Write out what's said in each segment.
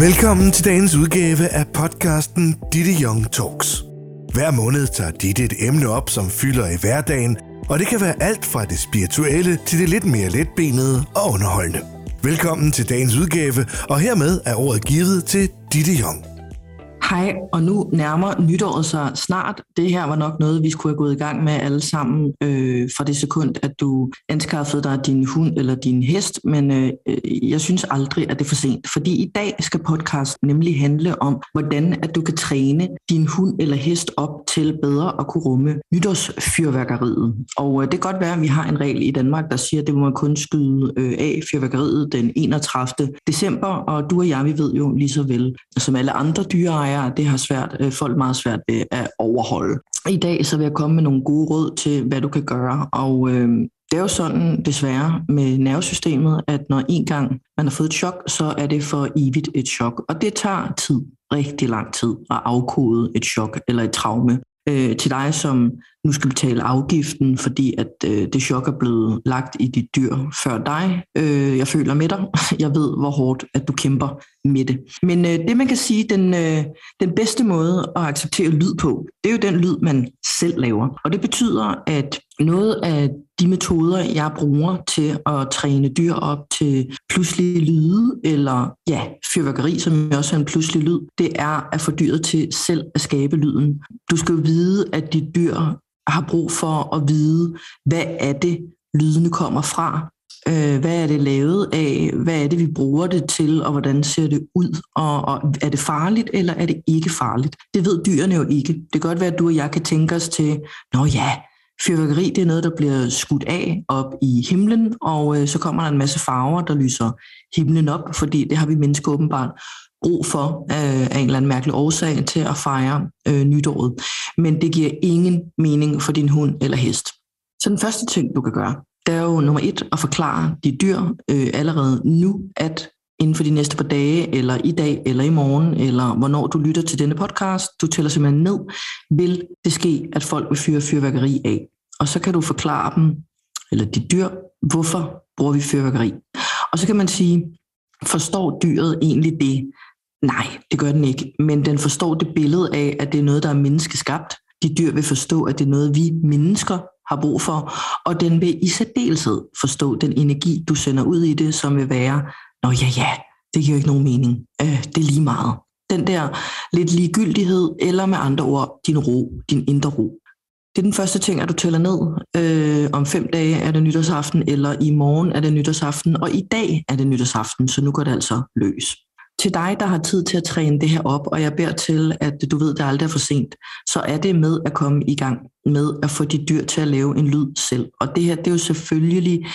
Velkommen til dagens udgave af podcasten Ditte Young Talks. Hver måned tager Ditte et emne op, som fylder i hverdagen, og det kan være alt fra det spirituelle til det lidt mere letbenede og underholdende. Velkommen til dagens udgave, og hermed er ordet givet til Ditte Young. Hej, og nu nærmer nytåret sig snart. Det her var nok noget, vi skulle have gået i gang med alle sammen øh, fra det sekund, at du anskaffede dig din hund eller din hest, men øh, øh jeg synes aldrig, at det er for sent. Fordi i dag skal podcast nemlig handle om, hvordan at du kan træne din hund eller hest op til bedre at kunne rumme nytårsfyrværkeriet. Og øh, det kan godt være, at vi har en regel i Danmark, der siger, at det må man kun skyde øh, af fyrværkeriet den 31. december, og du og jeg, vi ved jo lige så vel, som alle andre dyreejere, det har svært, øh, folk meget svært ved at overholde. I dag så vil jeg komme med nogle gode råd til, hvad du kan gøre, og øh, det er jo sådan desværre med nervesystemet, at når en gang man har fået et chok, så er det for evigt et chok. Og det tager tid, rigtig lang tid, at afkode et chok eller et traume øh, til dig, som nu skal betale afgiften, fordi at øh, det chok er blevet lagt i dit dyr før dig. Øh, jeg føler med dig. Jeg ved, hvor hårdt at du kæmper med det. Men øh, det, man kan sige, den, øh, den bedste måde at acceptere lyd på, det er jo den lyd, man selv laver. Og det betyder, at noget af de metoder, jeg bruger til at træne dyr op til pludselige lyde, eller ja, fyrværkeri, som også er en pludselig lyd, det er at få dyret til selv at skabe lyden. Du skal jo vide, at dit dyr har brug for at vide, hvad er det, lydene kommer fra, øh, hvad er det lavet af, hvad er det, vi bruger det til, og hvordan ser det ud, og, og er det farligt, eller er det ikke farligt? Det ved dyrene jo ikke. Det kan godt være, at du og jeg kan tænke os til, nå ja, fyrværkeri det er noget, der bliver skudt af op i himlen, og øh, så kommer der en masse farver, der lyser himlen op, fordi det har vi mennesker åbenbart brug for øh, af en eller anden mærkelig årsag til at fejre øh, nytåret. Men det giver ingen mening for din hund eller hest. Så den første ting, du kan gøre, det er jo nummer et at forklare de dyr øh, allerede nu, at inden for de næste par dage, eller i dag, eller i morgen, eller hvornår du lytter til denne podcast, du tæller simpelthen ned, vil det ske, at folk vil fyre fyrværkeri af. Og så kan du forklare dem, eller de dyr, hvorfor bruger vi fyrværkeri. Og så kan man sige, forstår dyret egentlig det? Nej, det gør den ikke. Men den forstår det billede af, at det er noget, der er menneskeskabt. De dyr vil forstå, at det er noget, vi mennesker har brug for. Og den vil i særdeleshed forstå den energi, du sender ud i det, som vil være, nå ja, ja, det giver ikke nogen mening. Øh, det er lige meget. Den der lidt ligegyldighed, eller med andre ord, din ro, din indre ro. Det er den første ting, at du tæller ned. Øh, om fem dage er det nytårsaften, eller i morgen er det nytårsaften, og i dag er det nytårsaften, så nu går det altså løs til dig, der har tid til at træne det her op, og jeg beder til, at du ved, det aldrig er for sent, så er det med at komme i gang med at få de dyr til at lave en lyd selv. Og det her, det er jo selvfølgelig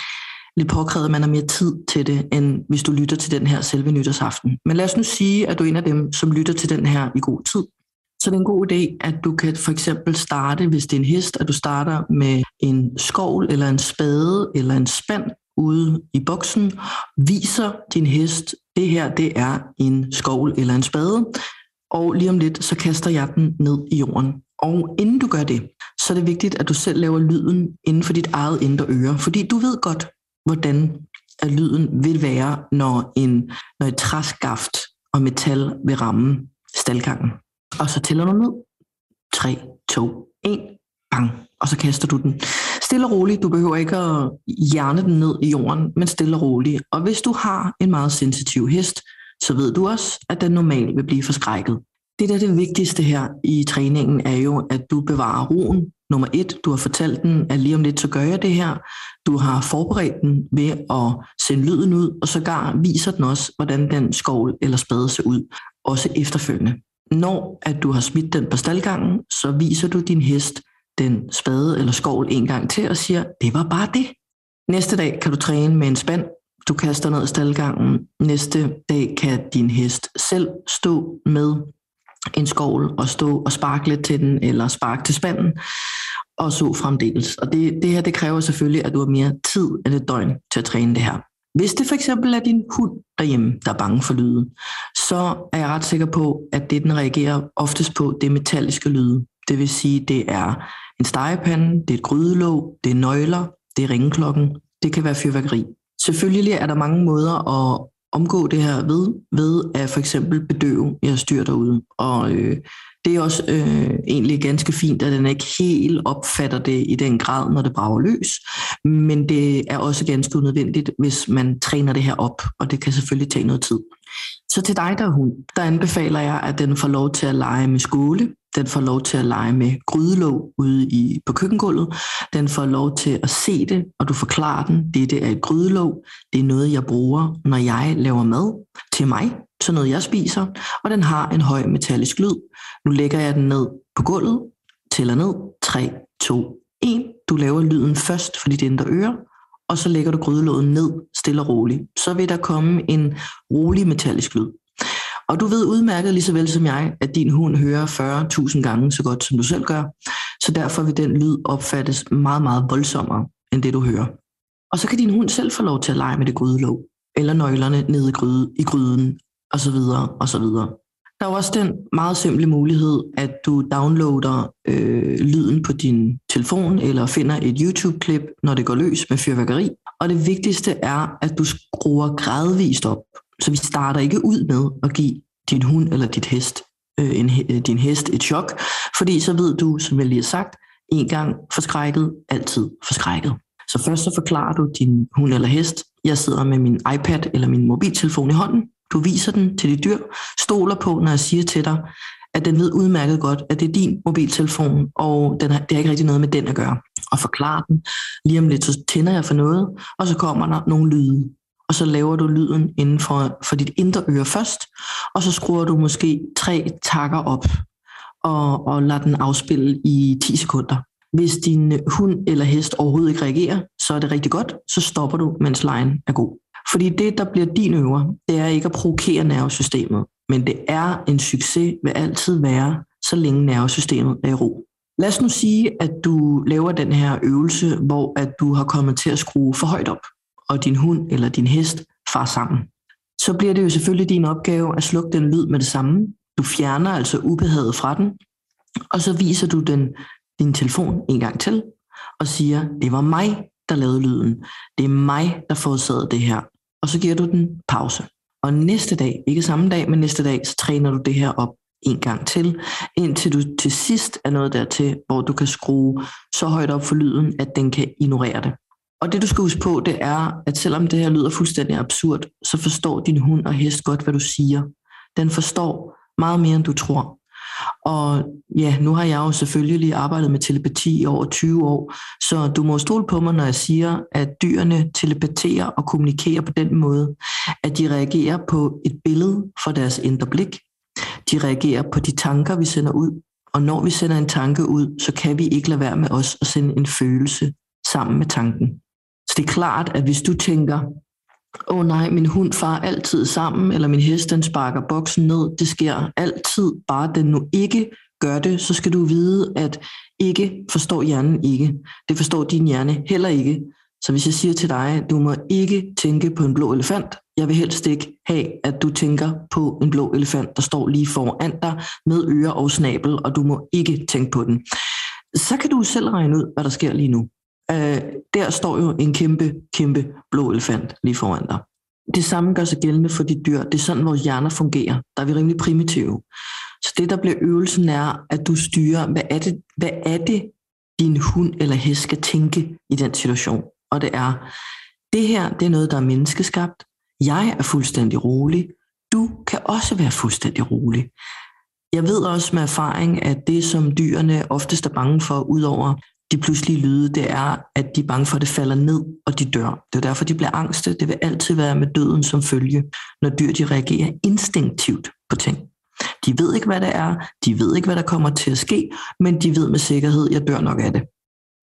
lidt påkrævet, at man har mere tid til det, end hvis du lytter til den her selve nytårsaften. Men lad os nu sige, at du er en af dem, som lytter til den her i god tid. Så det er en god idé, at du kan for eksempel starte, hvis det er en hest, at du starter med en skovl eller en spade eller en spand ude i boksen, viser din hest, det her det er en skovl eller en spade, og lige om lidt, så kaster jeg den ned i jorden. Og inden du gør det, så er det vigtigt, at du selv laver lyden inden for dit eget indre øre, fordi du ved godt, hvordan at lyden vil være, når, en, når et træskaft og metal vil ramme staldgangen. Og så tæller du ned. 3, 2, 1, bang, og så kaster du den. Stille og roligt, du behøver ikke at hjerne den ned i jorden, men stille og roligt. Og hvis du har en meget sensitiv hest, så ved du også, at den normalt vil blive forskrækket. Det der er det vigtigste her i træningen er jo, at du bevarer roen. Nummer et, du har fortalt den, at lige om lidt så gør jeg det her. Du har forberedt den ved at sende lyden ud, og sågar viser den også, hvordan den skovl eller spade ser ud, også efterfølgende. Når at du har smidt den på staldgangen, så viser du din hest, den spade eller skovl en gang til og siger, det var bare det. Næste dag kan du træne med en spand, du kaster ned i staldgangen. Næste dag kan din hest selv stå med en skovl og stå og sparke lidt til den, eller sparke til spanden, og så fremdeles. Og det, det her, det kræver selvfølgelig, at du har mere tid end et døgn til at træne det her. Hvis det for eksempel er din hund derhjemme, der er bange for lyden, så er jeg ret sikker på, at det, den reagerer oftest på, det er metalliske lyde. Det vil sige, det er en stegepande, det er et grydelåg, det er nøgler, det er ringeklokken, det kan være fyrværkeri. Selvfølgelig er der mange måder at omgå det her ved, ved at for eksempel bedøve jeres dyr derude. Og øh, det er også øh, egentlig ganske fint, at den ikke helt opfatter det i den grad, når det brager løs. Men det er også ganske unødvendigt, hvis man træner det her op, og det kan selvfølgelig tage noget tid. Så til dig, der er hund, der anbefaler jeg, at den får lov til at lege med skåle. Den får lov til at lege med grydelåg ude i, på køkkengulvet. Den får lov til at se det, og du forklarer den, det er et grydelåg. Det er noget, jeg bruger, når jeg laver mad til mig, så noget jeg spiser, og den har en høj metallisk lyd. Nu lægger jeg den ned på gulvet, tæller ned, 3, 2, 1. Du laver lyden først for dit indre øre, og så lægger du grydelåget ned stille og roligt. Så vil der komme en rolig metallisk lyd. Og du ved udmærket lige så vel som jeg, at din hund hører 40.000 gange så godt, som du selv gør. Så derfor vil den lyd opfattes meget, meget voldsommere, end det du hører. Og så kan din hund selv få lov til at lege med det grydelåg, eller nøglerne nede i, gryde, i gryden, og så videre, og så videre. Der er også den meget simple mulighed, at du downloader øh, lyden på din telefon, eller finder et YouTube-klip, når det går løs med fyrværkeri. Og det vigtigste er, at du skruer gradvist op. Så vi starter ikke ud med at give din hund eller dit hest, øh, en, øh, din hest et chok, fordi så ved du, som jeg lige har sagt, en gang forskrækket, altid forskrækket. Så først så forklarer du din hund eller hest, jeg sidder med min iPad eller min mobiltelefon i hånden, du viser den til dit dyr, stoler på, når jeg siger til dig, at den ved udmærket godt, at det er din mobiltelefon, og den har, det har ikke rigtig noget med den at gøre. Og forklare den. Lige om lidt, så tænder jeg for noget, og så kommer der nogle lyde. Og så laver du lyden inden for, for dit indre øre først, og så skruer du måske tre takker op, og, og lader den afspille i 10 sekunder. Hvis din hund eller hest overhovedet ikke reagerer, så er det rigtig godt. Så stopper du, mens lejen er god. Fordi det, der bliver din øver, det er ikke at provokere nervesystemet, men det er en succes, vil altid være, så længe nervesystemet er i ro. Lad os nu sige, at du laver den her øvelse, hvor at du har kommet til at skrue for højt op, og din hund eller din hest far sammen. Så bliver det jo selvfølgelig din opgave at slukke den lyd med det samme. Du fjerner altså ubehaget fra den, og så viser du den din telefon en gang til, og siger, det var mig, der lavede lyden. Det er mig, der forårsagede det her og så giver du den pause. Og næste dag, ikke samme dag, men næste dag, så træner du det her op en gang til, indtil du til sidst er nået dertil, hvor du kan skrue så højt op for lyden, at den kan ignorere det. Og det du skal huske på, det er, at selvom det her lyder fuldstændig absurd, så forstår din hund og hest godt, hvad du siger. Den forstår meget mere, end du tror. Og ja, nu har jeg jo selvfølgelig arbejdet med telepati i over 20 år, så du må stole på mig, når jeg siger, at dyrene telepaterer og kommunikerer på den måde, at de reagerer på et billede for deres indre blik. De reagerer på de tanker, vi sender ud. Og når vi sender en tanke ud, så kan vi ikke lade være med os at sende en følelse sammen med tanken. Det er klart, at hvis du tænker, åh oh nej, min hund far altid sammen, eller min hest den sparker boksen ned. Det sker altid, bare den nu ikke gør det, så skal du vide, at ikke forstår hjernen ikke. Det forstår din hjerne heller ikke. Så hvis jeg siger til dig, du må ikke tænke på en blå elefant, jeg vil helst ikke have, at du tænker på en blå elefant, der står lige foran dig med ører og snabel, og du må ikke tænke på den. Så kan du selv regne ud, hvad der sker lige nu øh, der står jo en kæmpe, kæmpe blå elefant lige foran dig. Det samme gør sig gældende for de dyr. Det er sådan, vores hjerner fungerer. Der er vi rimelig primitive. Så det, der bliver øvelsen, er, at du styrer, hvad er det, hvad er det din hund eller hest skal tænke i den situation. Og det er, det her, det er noget, der er menneskeskabt. Jeg er fuldstændig rolig. Du kan også være fuldstændig rolig. Jeg ved også med erfaring, at det, som dyrene oftest er bange for, udover de pludselige lyde, det er, at de er bange for, at det falder ned, og de dør. Det er derfor, de bliver angste. Det vil altid være med døden som følge, når dyr de reagerer instinktivt på ting. De ved ikke, hvad det er, de ved ikke, hvad der kommer til at ske, men de ved med sikkerhed, at jeg dør nok af det.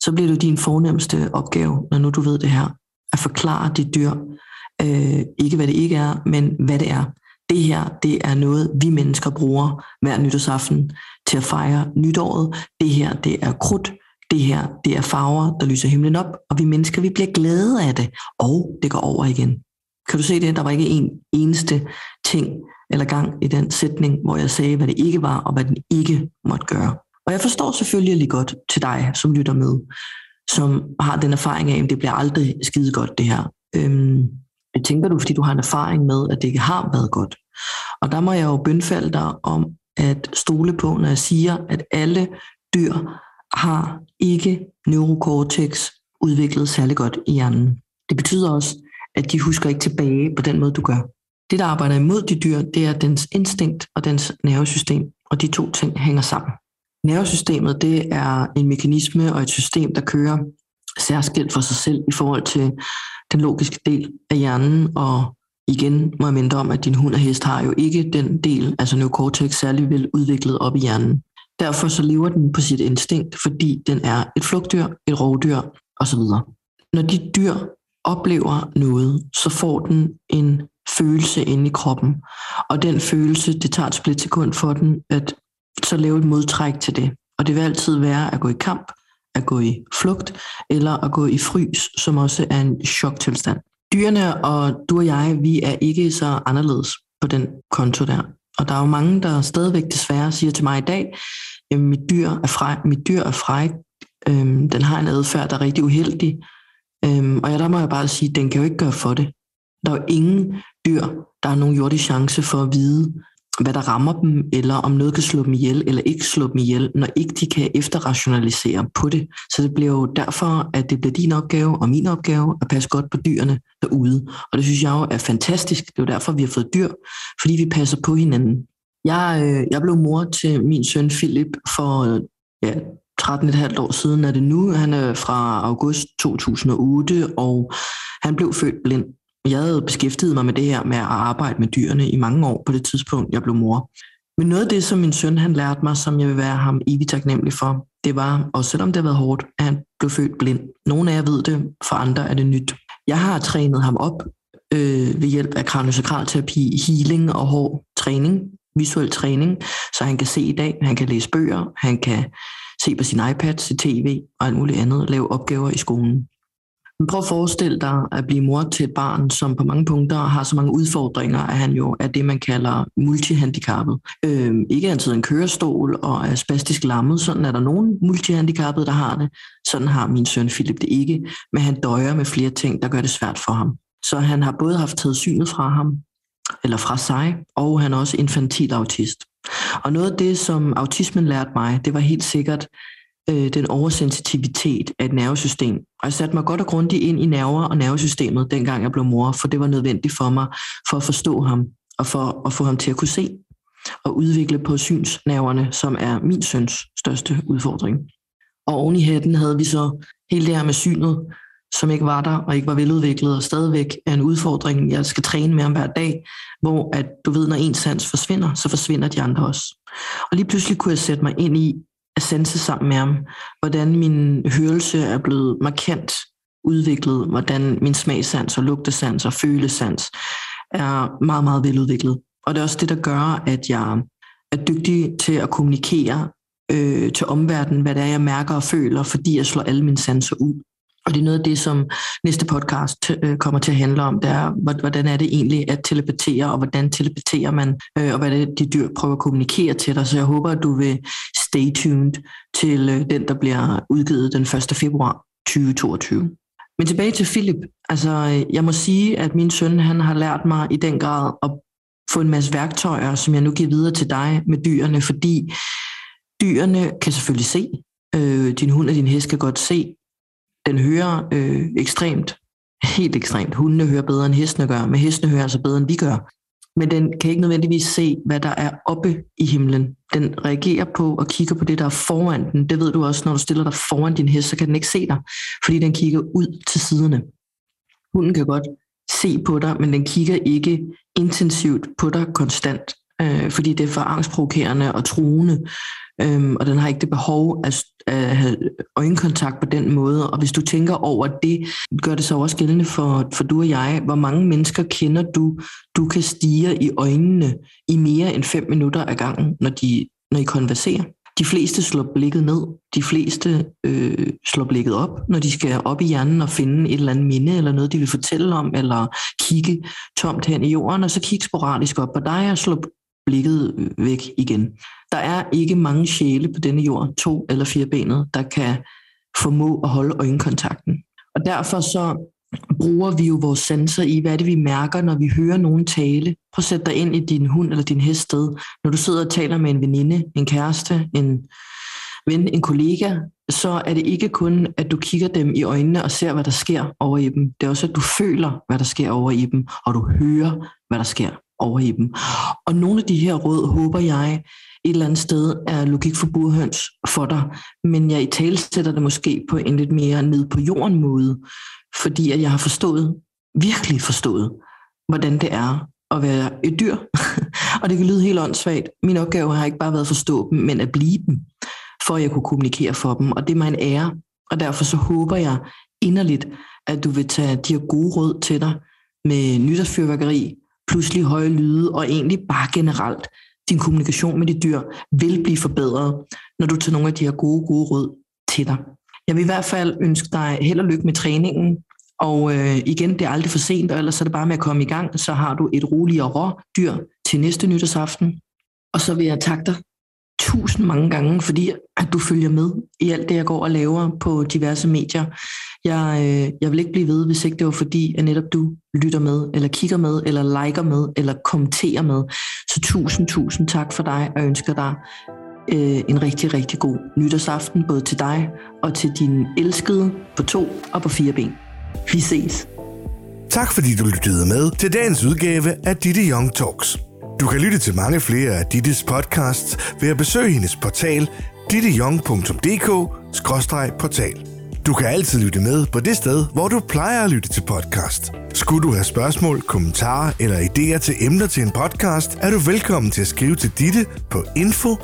Så bliver det din fornemmeste opgave, når nu du ved det her, at forklare dit dyr, øh, ikke hvad det ikke er, men hvad det er. Det her, det er noget, vi mennesker bruger hver nytårsaften til at fejre nytåret. Det her, det er krudt, det her, det er farver, der lyser himlen op, og vi mennesker, vi bliver glade af det, og det går over igen. Kan du se det? Der var ikke en eneste ting eller gang i den sætning, hvor jeg sagde, hvad det ikke var, og hvad den ikke måtte gøre. Og jeg forstår selvfølgelig lige godt til dig, som lytter med, som har den erfaring af, at det bliver aldrig skide godt, det her. Øhm, Det tænker du, fordi du har en erfaring med, at det ikke har været godt. Og der må jeg jo bønfalde dig om at stole på, når jeg siger, at alle dyr har ikke neurocortex udviklet særlig godt i hjernen. Det betyder også, at de husker ikke tilbage på den måde, du gør. Det, der arbejder imod de dyr, det er dens instinkt og dens nervesystem, og de to ting hænger sammen. Nervesystemet, det er en mekanisme og et system, der kører særskilt for sig selv i forhold til den logiske del af hjernen, og igen må jeg minde om, at din hund og hest har jo ikke den del, altså neocortex, særlig vel udviklet op i hjernen. Derfor så lever den på sit instinkt, fordi den er et flugtdyr, et rovdyr osv. Når de dyr oplever noget, så får den en følelse inde i kroppen. Og den følelse, det tager et splitsekund for den, at så lave et modtræk til det. Og det vil altid være at gå i kamp, at gå i flugt, eller at gå i frys, som også er en choktilstand. Dyrene og du og jeg, vi er ikke så anderledes på den konto der. Og der er jo mange, der stadigvæk desværre siger til mig i dag, at mit dyr er fræk, mit dyr er fræk øhm, den har en adfærd, der er rigtig uheldig. Øhm, og ja, der må jeg bare sige, at den kan jo ikke gøre for det. Der er jo ingen dyr, der har nogen jordig chance for at vide, hvad der rammer dem, eller om noget kan slå dem ihjel, eller ikke slå dem ihjel, når ikke de kan efterrationalisere på det. Så det bliver jo derfor, at det bliver din opgave og min opgave at passe godt på dyrene derude. Og det synes jeg jo er fantastisk. Det er jo derfor, vi har fået dyr, fordi vi passer på hinanden. Jeg, øh, jeg blev mor til min søn Philip for ja, 13,5 år siden er det nu. Han er fra august 2008, og han blev født blind. Jeg havde beskæftiget mig med det her med at arbejde med dyrene i mange år på det tidspunkt, jeg blev mor. Men noget af det, som min søn han lærte mig, som jeg vil være ham evigt taknemmelig for, det var, og selvom det har været hårdt, at han blev født blind. Nogle af jer ved det, for andre er det nyt. Jeg har trænet ham op øh, ved hjælp af kraniosakralterapi, healing og hård træning, visuel træning, så han kan se i dag, han kan læse bøger, han kan se på sin iPad, se tv og alt muligt andet, lave opgaver i skolen. Men prøv at forestille dig at blive mor til et barn, som på mange punkter har så mange udfordringer, at han jo er det, man kalder multihandicappet. Øh, ikke altid en kørestol og er spastisk lammet. Sådan er der nogen multihandicappede, der har det. Sådan har min søn Philip det ikke. Men han døjer med flere ting, der gør det svært for ham. Så han har både haft taget synet fra ham, eller fra sig, og han er også infantil autist. Og noget af det, som autismen lærte mig, det var helt sikkert, øh, den oversensitivitet af et nervesystem. Og jeg satte mig godt og grundigt ind i nerver og nervesystemet, dengang jeg blev mor, for det var nødvendigt for mig, for at forstå ham, og for at få ham til at kunne se og udvikle på synsnerverne, som er min søns største udfordring. Og oven i hatten havde vi så hele det her med synet, som ikke var der og ikke var veludviklet, og stadigvæk er en udfordring, jeg skal træne med om hver dag, hvor at du ved, når en sans forsvinder, så forsvinder de andre også. Og lige pludselig kunne jeg sætte mig ind i, at sanse sammen med ham. Hvordan min hørelse er blevet markant udviklet, hvordan min smagsans og lugtesans og følesans er meget, meget veludviklet. Og det er også det, der gør, at jeg er dygtig til at kommunikere øh, til omverdenen, hvad det er, jeg mærker og føler, fordi jeg slår alle mine sanser ud. Og det er noget af det, som næste podcast øh, kommer til at handle om, det er, hvordan er det egentlig at telepatere, og hvordan telepaterer man, øh, og hvad det de dyr prøver at kommunikere til dig. Så jeg håber, at du vil stay tuned til øh, den, der bliver udgivet den 1. februar 2022. Men tilbage til Philip. Altså, øh, jeg må sige, at min søn han har lært mig i den grad at få en masse værktøjer, som jeg nu giver videre til dig med dyrene, fordi dyrene kan selvfølgelig se. Øh, din hund og din hest kan godt se, den hører øh, ekstremt, helt ekstremt. Hundene hører bedre end hestene gør, men hestene hører altså bedre end vi gør. Men den kan ikke nødvendigvis se, hvad der er oppe i himlen. Den reagerer på og kigger på det, der er foran den. Det ved du også, når du stiller dig foran din hest, så kan den ikke se dig, fordi den kigger ud til siderne. Hunden kan godt se på dig, men den kigger ikke intensivt på dig konstant, øh, fordi det er for angstprovokerende og truende øhm, og den har ikke det behov at, at have øjenkontakt på den måde. Og hvis du tænker over det, gør det så også gældende for, for du og jeg. Hvor mange mennesker kender du, du kan stige i øjnene i mere end fem minutter ad gangen, når, de, når I konverserer? De fleste slår blikket ned. De fleste øh, slår blikket op, når de skal op i hjernen og finde et eller andet minde, eller noget, de vil fortælle om, eller kigge tomt hen i jorden, og så kigge sporadisk op på dig og slå blikket væk igen. Der er ikke mange sjæle på denne jord, to eller fire benet, der kan formå at holde øjenkontakten. Og derfor så bruger vi jo vores sanser i, hvad er det, vi mærker, når vi hører nogen tale. Prøv at sætte dig ind i din hund eller din hest sted. Når du sidder og taler med en veninde, en kæreste, en ven, en kollega, så er det ikke kun, at du kigger dem i øjnene og ser, hvad der sker over i dem. Det er også, at du føler, hvad der sker over i dem, og du hører, hvad der sker over i dem. Og nogle af de her råd, håber jeg, et eller andet sted er logik for burhøns for dig, men jeg i tale sætter det måske på en lidt mere ned på jorden måde, fordi at jeg har forstået, virkelig forstået, hvordan det er at være et dyr. og det kan lyde helt åndssvagt. Min opgave har ikke bare været at forstå dem, men at blive dem, for at jeg kunne kommunikere for dem. Og det er mig en ære. Og derfor så håber jeg inderligt, at du vil tage de her gode råd til dig med nytårsfyrværkeri, pludselig høje lyde, og egentlig bare generelt din kommunikation med de dyr vil blive forbedret, når du tager nogle af de her gode, gode råd til dig. Jeg vil i hvert fald ønske dig held og lykke med træningen, og øh, igen, det er aldrig for sent, og ellers er det bare med at komme i gang, så har du et roligere rådyr til næste nytårsaften. Og så vil jeg takke dig tusind mange gange, fordi at du følger med i alt det, jeg går og laver på diverse medier. Jeg, øh, jeg vil ikke blive ved, hvis ikke det var fordi, at netop du lytter med, eller kigger med, eller liker med, eller kommenterer med. Så tusind, tusind tak for dig, og ønsker dig øh, en rigtig, rigtig god nytårsaften, både til dig og til din elskede på to og på fire ben. Vi ses. Tak fordi du lyttede med til dagens udgave af Ditte Young Talks. Du kan lytte til mange flere af Dittes podcasts ved at besøge hendes portal ditteyoung.dk-portal. Du kan altid lytte med på det sted, hvor du plejer at lytte til podcast. Skulle du have spørgsmål, kommentarer eller idéer til emner til en podcast, er du velkommen til at skrive til Ditte på info